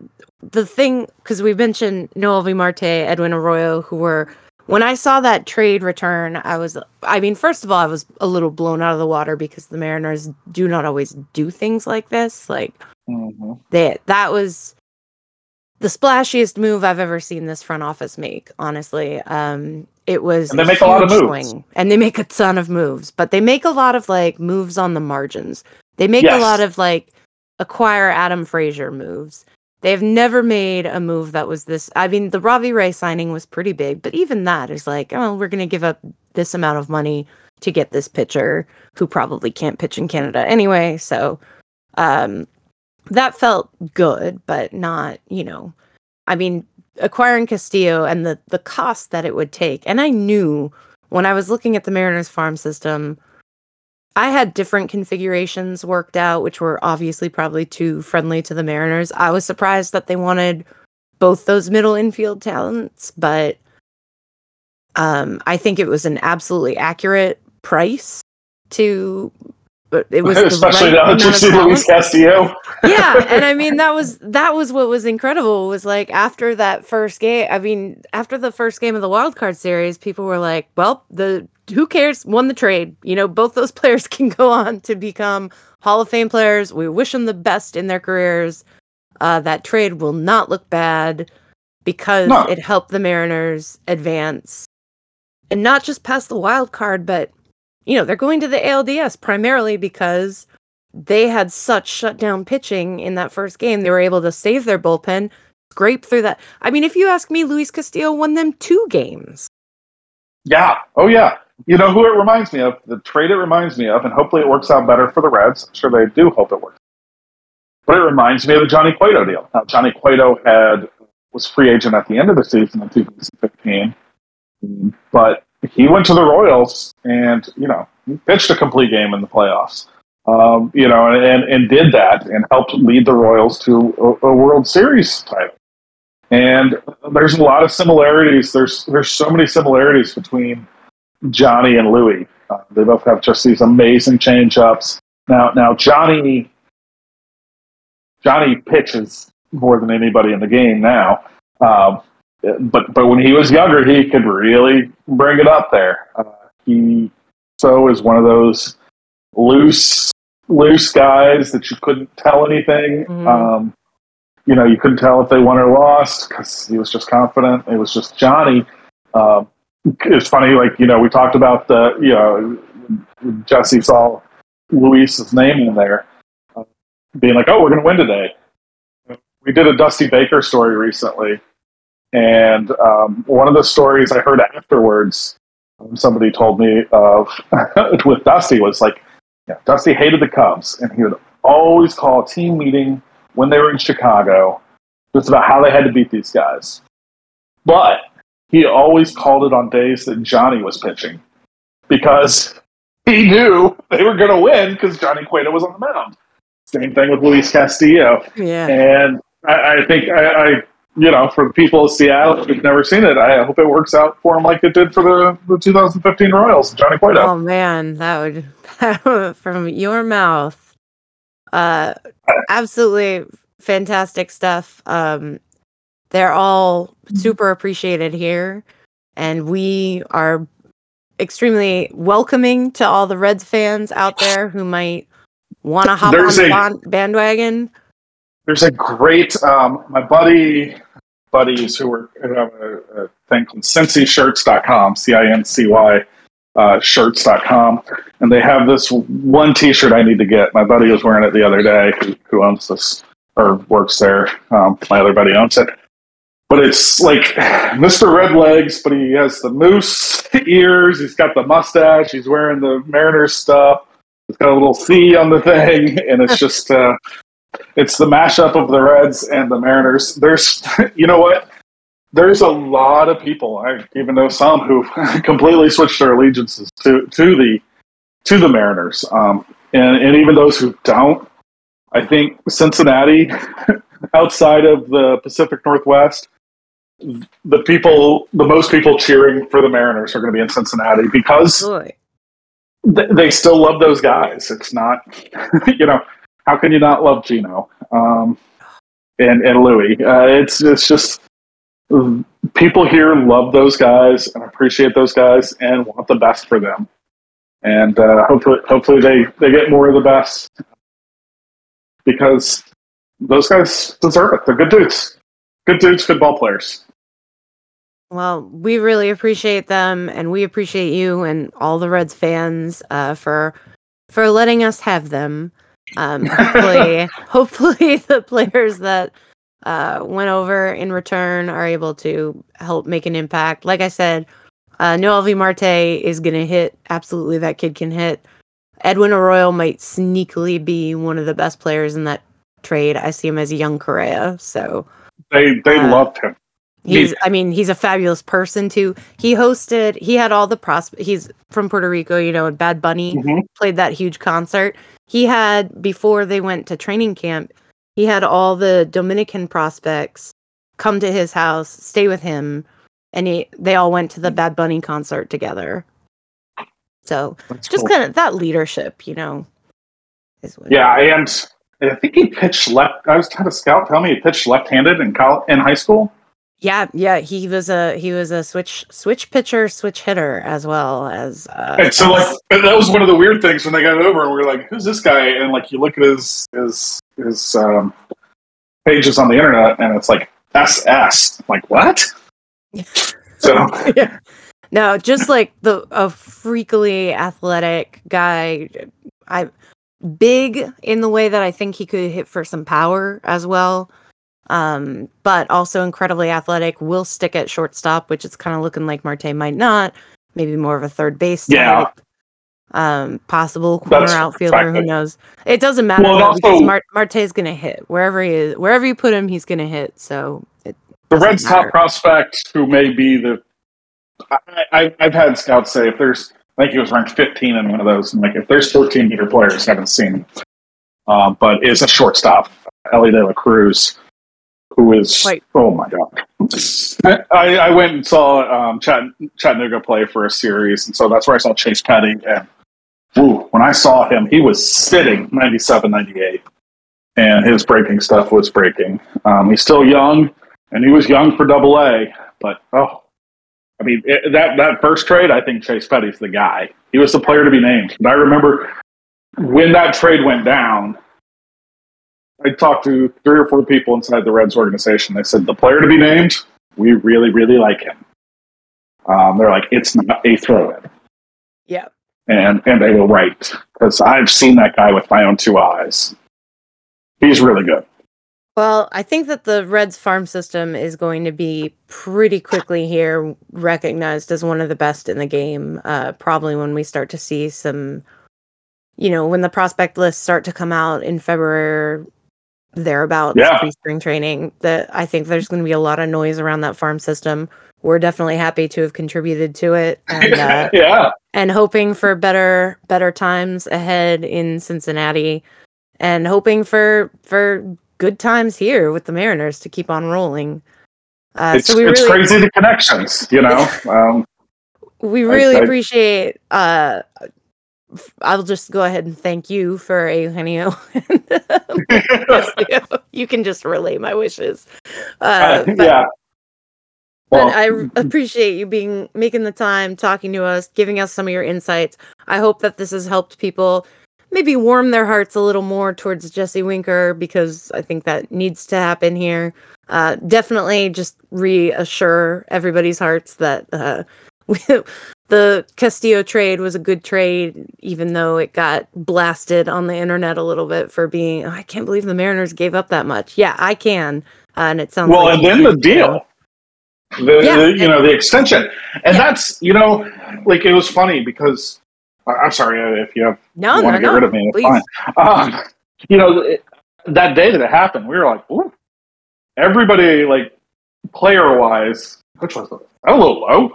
the thing because we mentioned Noelvi Marte, Edwin Arroyo, who were when I saw that trade return, I was, I mean, first of all, I was a little blown out of the water because the Mariners do not always do things like this. Like Mhm. they, that was the splashiest move I've ever seen this front office make. Honestly, um, it was And they make a lot of moves. and they make a ton of moves, but they make a lot of like moves on the margins. They make a lot of like acquire Adam Frazier moves. They've never made a move that was this. I mean, the Robbie Ray signing was pretty big, but even that is like, oh, we're going to give up this amount of money to get this pitcher who probably can't pitch in Canada anyway. So, um, that felt good, but not, you know, I mean, acquiring Castillo and the the cost that it would take. And I knew when I was looking at the Mariners farm system, I had different configurations worked out, which were obviously probably too friendly to the Mariners. I was surprised that they wanted both those middle infield talents, but um, I think it was an absolutely accurate price to. But it was the especially right now that amount you see Luis Castillo. yeah and i mean that was that was what was incredible was like after that first game i mean after the first game of the wild card series people were like well the who cares? Won the trade. You know both those players can go on to become hall of fame players. We wish them the best in their careers. Uh, that trade will not look bad because No. it helped the mariners advance. And not just past the wild card but you know they're going to the alds primarily because they had such shutdown pitching in that first game. They were able to save their bullpen, scrape through that. I mean, if you ask me, Luis Castillo won them two games. Yeah. Oh, yeah. You know who it reminds me of? The trade it reminds me of, and hopefully it works out better for the Reds. I'm sure they do hope it works. But it reminds me of the Johnny Cueto deal. Now, Johnny Cueto had was free agent at the end of the season in 2015, but he went to the Royals and you know pitched a complete game in the playoffs. Um, you know, and, and did that and helped lead the Royals to a, a World Series title. And there's a lot of similarities. There's there's so many similarities between Johnny and Louis. Uh, they both have just these amazing change ups. Now now Johnny Johnny pitches more than anybody in the game now. Um, but but when he was younger, he could really bring it up there. Uh, he so is one of those loose loose guys that you couldn't tell anything. Mhm. Um, you know, you couldn't tell if they won or lost because he was just confident. It was just Johnny. Um, it's funny, like you know, we talked about the you know Jesse saw Luis's name in there, uh, being like, "Oh, we're going to win today." We did a Dusty Baker story recently, and um, one of the stories I heard afterwards, um, somebody told me of with Dusty was like, yeah, Dusty hated the Cubs, and he would always call a team meeting when they were in Chicago, just about how they had to beat these guys. But he always called it on days that Johnny was pitching because he knew they were going to win because Johnny Cueto was on the mound. Same thing with Luis Castillo. Yeah. And I, I think I, I, you know, for the people of Seattle who've never seen it, I hope it works out for them like it did for the, the 2015 Royals, Johnny Cueto. Oh man, that would from your mouth. Uh absolutely fantastic stuff. Um they're all super appreciated here and we are extremely welcoming to all the Reds fans out there who might want to hop There's on the a- ban- bandwagon. There's a great, um, my buddy, buddies who were who have a, a thing called CincyShirts.com, C I N C Y uh, shirts.com. And they have this one t shirt I need to get. My buddy was wearing it the other day who, who owns this or works there. Um, my other buddy owns it. But it's like Mr. Red Legs, but he has the moose ears. He's got the mustache. He's wearing the Mariners stuff. It's got a little C on the thing, and it's just uh, it's the mashup of the Reds and the Mariners. There's, you know what? There's a lot of people. I even know some who completely switched their allegiances to to the to the Mariners, um, and and even those who don't. I think Cincinnati, outside of the Pacific Northwest, the people, the most people cheering for the Mariners are going to be in Cincinnati because they still love those guys. It's not, you know, how can you not love Geno um, and and Louis? Uh, it's it's just people here love those guys and appreciate those guys and want the best for them. And uh, hopefully, hopefully they they get more of the best because those guys deserve it. They're good dudes, good dudes, good ball players. Well, we really appreciate them, and we appreciate you and all the Reds fans uh, for for letting us have them. Um, hopefully, hopefully the players that uh, went over in return are able to help make an impact. Like I said, uh, Noelvi Marte is going to hit. Absolutely, that kid can hit. Edwin Arroyo might sneakily be one of the best players in that trade. I see him as a young Correa, so They they Uh, loved him. He's, Me- I mean, he's a fabulous person too. He hosted, he had all the pros. He's from Puerto Rico, you know, and Bad Bunny Mhm. played that huge concert. He had, before they went to training camp, he had all the Dominican prospects come to his house, stay with him, and he, they all went to the Bad Bunny concert together. So That's just cool. kind of that leadership, you know, is what. Yeah, and I think he pitched left. I was trying to scout. Tell me he pitched left-handed in college, in high school. Yeah, yeah, he was a he was a switch switch pitcher, switch hitter as well as uh, And so, like, that was one of the weird things when they got over, and we were like, "Who's this guy?" And like, you look at his his his um, pages on the internet, and it's like SS. I'm like, what? So yeah. No, just like the a freakily athletic guy. I big in the way that I think he could hit for some power as well. Um, but also incredibly athletic. Will stick at shortstop, which is kind of looking like Marte might not. Maybe more of a third base Yeah. type. Um, possible corner That's outfielder. Who knows? It doesn't matter Well, and because also- Mar- Marte's gonna hit wherever he is. Wherever you put him, he's gonna hit. So the Reds' matter. top prospect, who may be the, I, I've had scouts say if there's, I think he was ranked 15 in one of those, and like if there's 14 better players, haven't seen um, but is a shortstop, Elly De La Cruz, who is, Right. oh my god. I, I went and saw um, Chat, Chattanooga play for a series, and so that's where I saw Chase Petty. And woo, when I saw him, he was sitting 97, 98, and his breaking stuff was breaking. Um, he's still young, and he was young for Double A, but oh, I mean it, that that first trade, I think Chase Petty's the guy. He was the player to be named. And I remember when that trade went down, I talked to three or four people inside the Reds organization. They said the player to be named, we really, really like him. Um, they're like, it's not a throw-in, Yeah. and and they were right because I've seen that guy with my own two eyes. He's really good. Well, I think that the Reds farm system is going to be pretty quickly here recognized as one of the best in the game. Uh, probably when we start to see some, you know, when the prospect lists start to come out in February, thereabouts, Yeah. pre spring training. That I think there's going to be a lot of noise around that farm system. We're definitely happy to have contributed to it, and uh, yeah, and hoping for better better times ahead in Cincinnati and hoping for for good times here with the Mariners to keep on rolling. Uh, it's so we it's really crazy the connections, you know. Um, we really I- appreciate uh I'll just go ahead and thank you for Eugenio. you can just relay my wishes. Uh, uh, but- yeah. but Well, I r- appreciate you being making the time, talking to us, giving us some of your insights. I hope that this has helped people maybe warm their hearts a little more towards Jesse Winker because I think that needs to happen here. Uh, definitely just reassure everybody's hearts that uh, the Castillo trade was a good trade, even though it got blasted on the internet a little bit for being. "Oh, I can't believe the Mariners gave up that much. Yeah, I can, uh, and it sounds well, like and then the deal, the, Yeah. the you know the extension, and that's you know like it was funny because I'm sorry uh, if you have No, want no, to get no. rid of me, it's Please. fine. Um, you know it, that day that it happened, we were like, Ooh. everybody like player wise, which was a little low,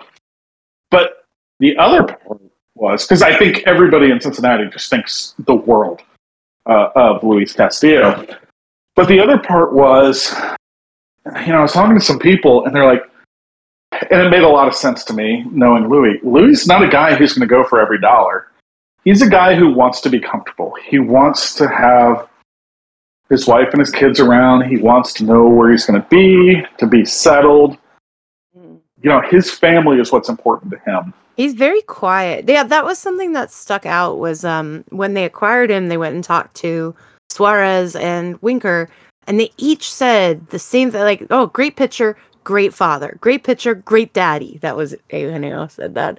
but the other part was because I think everybody in Cincinnati just thinks the world uh, of Luis Castillo. But the other part was, you know, I was talking to some people, and they're like, and it made a lot of sense to me knowing Louis. Louis is not a guy who's going to go for every dollar. He's a guy who wants to be comfortable. He wants to have his wife and his kids around. He wants to know where he's going to be, to be settled. You know, his family is what's important to him. He's very quiet. Yeah, that was something that stuck out was um when they acquired him, they went and talked to Suarez and Winker, and they each said the same thing like, oh, great pitcher, great father, great pitcher, great daddy. That was Eugenio said that.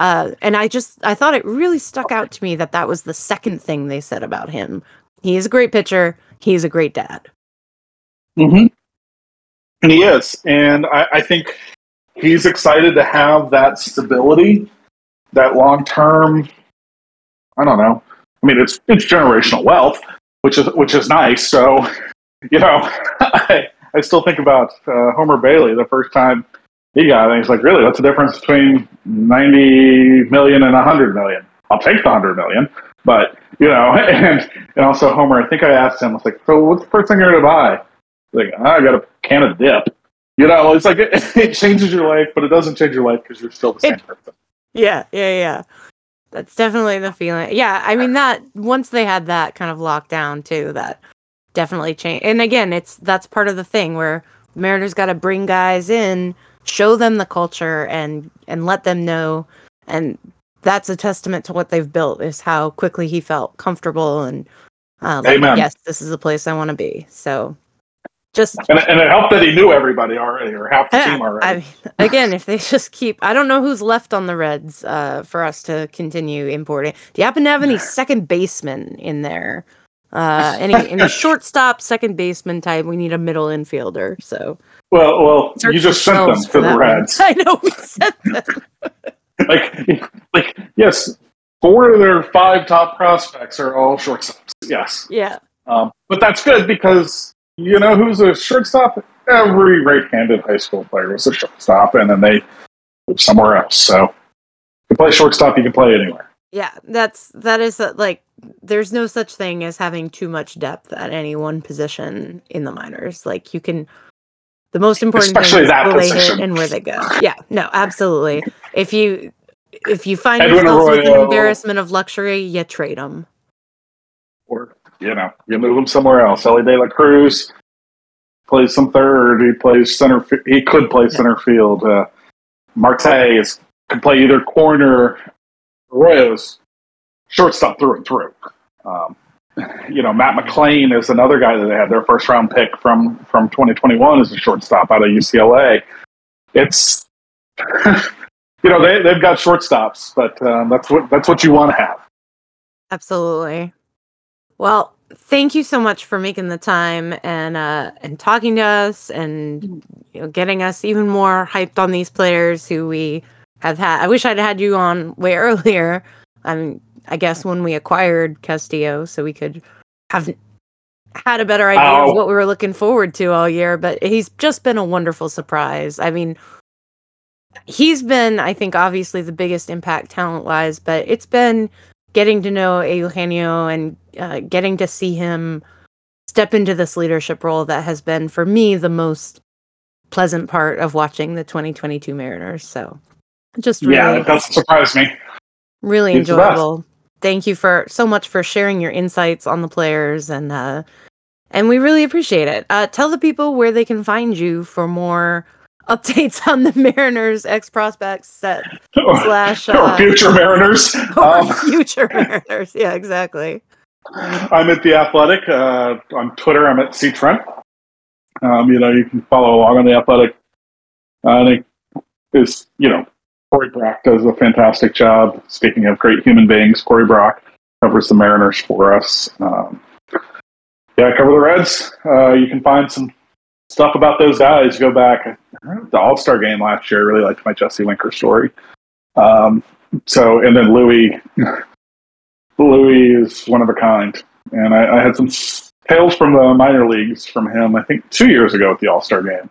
Uh, and I just I thought it really stuck out to me that that was the second thing they said about him. He is a great pitcher. He's a great dad. Mm-hmm. And he is. And I, I think he's excited to have that stability, that long term. I don't know. I mean, it's it's generational wealth, which is which is nice. So, you know, I, I still think about uh, Homer Bailey the first time he got it. He's like, really, what's the difference between 90 million and 100 million? I'll take the hundred million, but you know, and and also Homer. I think I asked him. I was like, so what's the first thing you're gonna buy? He's like, I got a can of dip. You know, it's like it, it changes your life, but it doesn't change your life because you're still the same person. Yeah, yeah, yeah. That's definitely the feeling. Yeah, I mean that once they had that kind of locked down too, that definitely changed. And again, it's that's part of the thing where Mariners got to bring guys in, show them the culture, and and let them know. And that's a testament to what they've built is how quickly he felt comfortable and uh, like, Amen. yes, this is the place I want to be. So just And, and it helped that he knew everybody already, or half the team already. I mean, again, if they just keep, I don't know who's left on the Reds uh, for us to continue importing. Do you happen to have any second baseman in there? Uh, any any shortstop, second baseman type? We need a middle infielder. So well, well, search you just sent them to the that one. Reds. I know we sent them. like, like yes, four of their five top prospects are all shortstops. Yes, Yeah, um, but that's good because you know who's a shortstop? Every right-handed high school player was a shortstop, and then they move somewhere else. So, you can play shortstop, you can play anywhere. yeah. That's that is uh, like there's no such thing as having too much depth at any one position in the minors. Like you can. The most important Especially thing is that where they hit position. and where they go. Yeah, no, absolutely. If you if you find Edwin yourselves with an embarrassment of luxury, you trade them. You know, you move him somewhere else. Elly De La Cruz plays some third. He plays center. He could play center field. Uh, Marte is can play either corner. Arroyo's shortstop through and through. Um, you know, Matt McLain is another guy that they had their first round pick from from 2021 as a shortstop out of UCLA. It's you know they they've got shortstops, but um, that's what that's what you want to have. Absolutely. Well, thank you so much for making the time and uh and talking to us and you know, getting us even more hyped on these players who we have had. I wish I'd had you on way earlier. I mean, I guess when we acquired Castillo, so we could have had a better idea Oh. of what we were looking forward to all year. But he's just been a wonderful surprise. I mean, he's been, I think, obviously the biggest impact talent wise, but it's been getting to know Eugenio and uh, getting to see him step into this leadership role that has been, for me, the most pleasant part of watching the 2022 Mariners. So just really, Yeah, that doesn't surprise me. really he's enjoyable. Thank you for so much for sharing your insights on the players and uh and we really appreciate it. Uh tell the people where they can find you for more updates on the Mariners ex prospects set slash or uh, future Mariners. or Um, future Mariners. Yeah, exactly. I'm at the Athletic uh, on Twitter. I'm at C Trent. Um, you know, you can follow along on the Athletic. I think is you know Corey Brock does a fantastic job. Speaking of great human beings, Corey Brock covers the Mariners for us. Um, yeah, I cover the Reds. Uh, you can find some stuff about those guys. Go back the All Star game last year. I really liked my Jesse Winker story. Um, so, and then Luis. Luis is one of a kind, and I, I had some tales from the minor leagues from him. I think two years ago at the All Star game.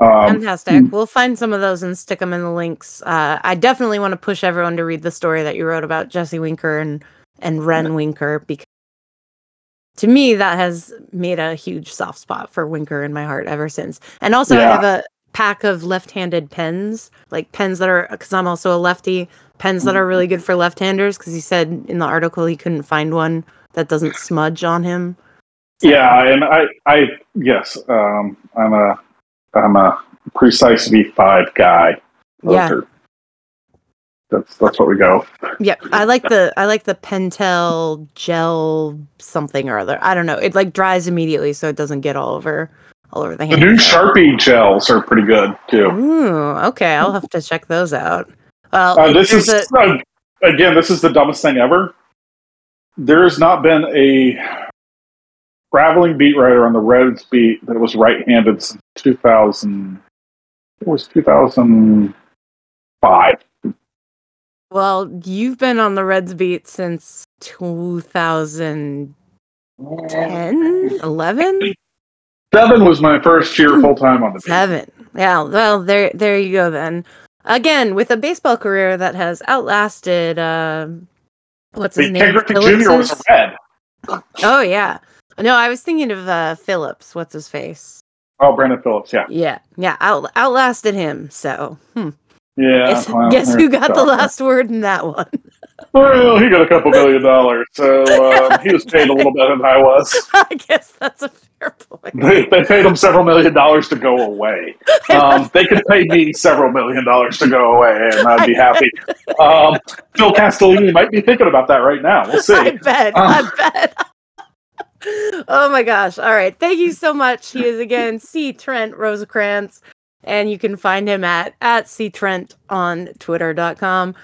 Um, Fantastic. We'll find some of those and stick them in the links. Uh, I definitely want to push everyone to read the story that you wrote about Jesse Winker and and Ren Winker because to me that has made a huge soft spot for Winker in my heart ever since. And also, I have a pack of left-handed pens, like pens that are because I'm also a lefty. Pens that are really good for left-handers because he said in the article he couldn't find one that doesn't smudge on him. yeah, and I, I yes, um, I'm a, I'm a precise V five guy. Yeah. Are- That's that's what we go. Yep, I like the I like the Pentel gel something or other. I don't know. It like dries immediately, so it doesn't get all over all over the The new Sharpie gels are pretty good too. Ooh, okay. I'll have to check those out. Well, Uh, this is a- uh, again, this is the dumbest thing ever. There has not been a traveling beat writer on the Reds beat that was right-handed since 2000. It was 2005. well, you've been on the Reds beat since 2010, 11, Seven was my first year full time on the beat. seven. Yeah. Well, there there you go then. Again, with a baseball career that has outlasted um what's his name? Jr. was? Red. Oh yeah. No, I was thinking of uh Phillips. What's his face? Oh, Brandon Phillips. Yeah, Yeah, yeah, out, outlasted him. So, hmm. Yeah. guess, well, guess who got the last word in that one? Well, he got a couple million dollars, so um, he was paid a little better than I was. I guess that's a fair point. They, they paid him several million dollars to go away. Um, they could pay me several million dollars to go away, and I'd be happy. Um, Phil Castellini might be thinking about that right now. We'll see. I bet. Um, I bet. oh my gosh. All right. Thank you so much. He is again C Trent Rosecrans. And you can find him at at C Trent on twitter.com.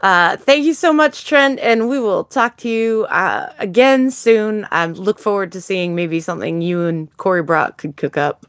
Uh, thank you so much, Trent, and we will talk to you uh, again soon. I look forward to seeing maybe something you and Corey Brock could cook up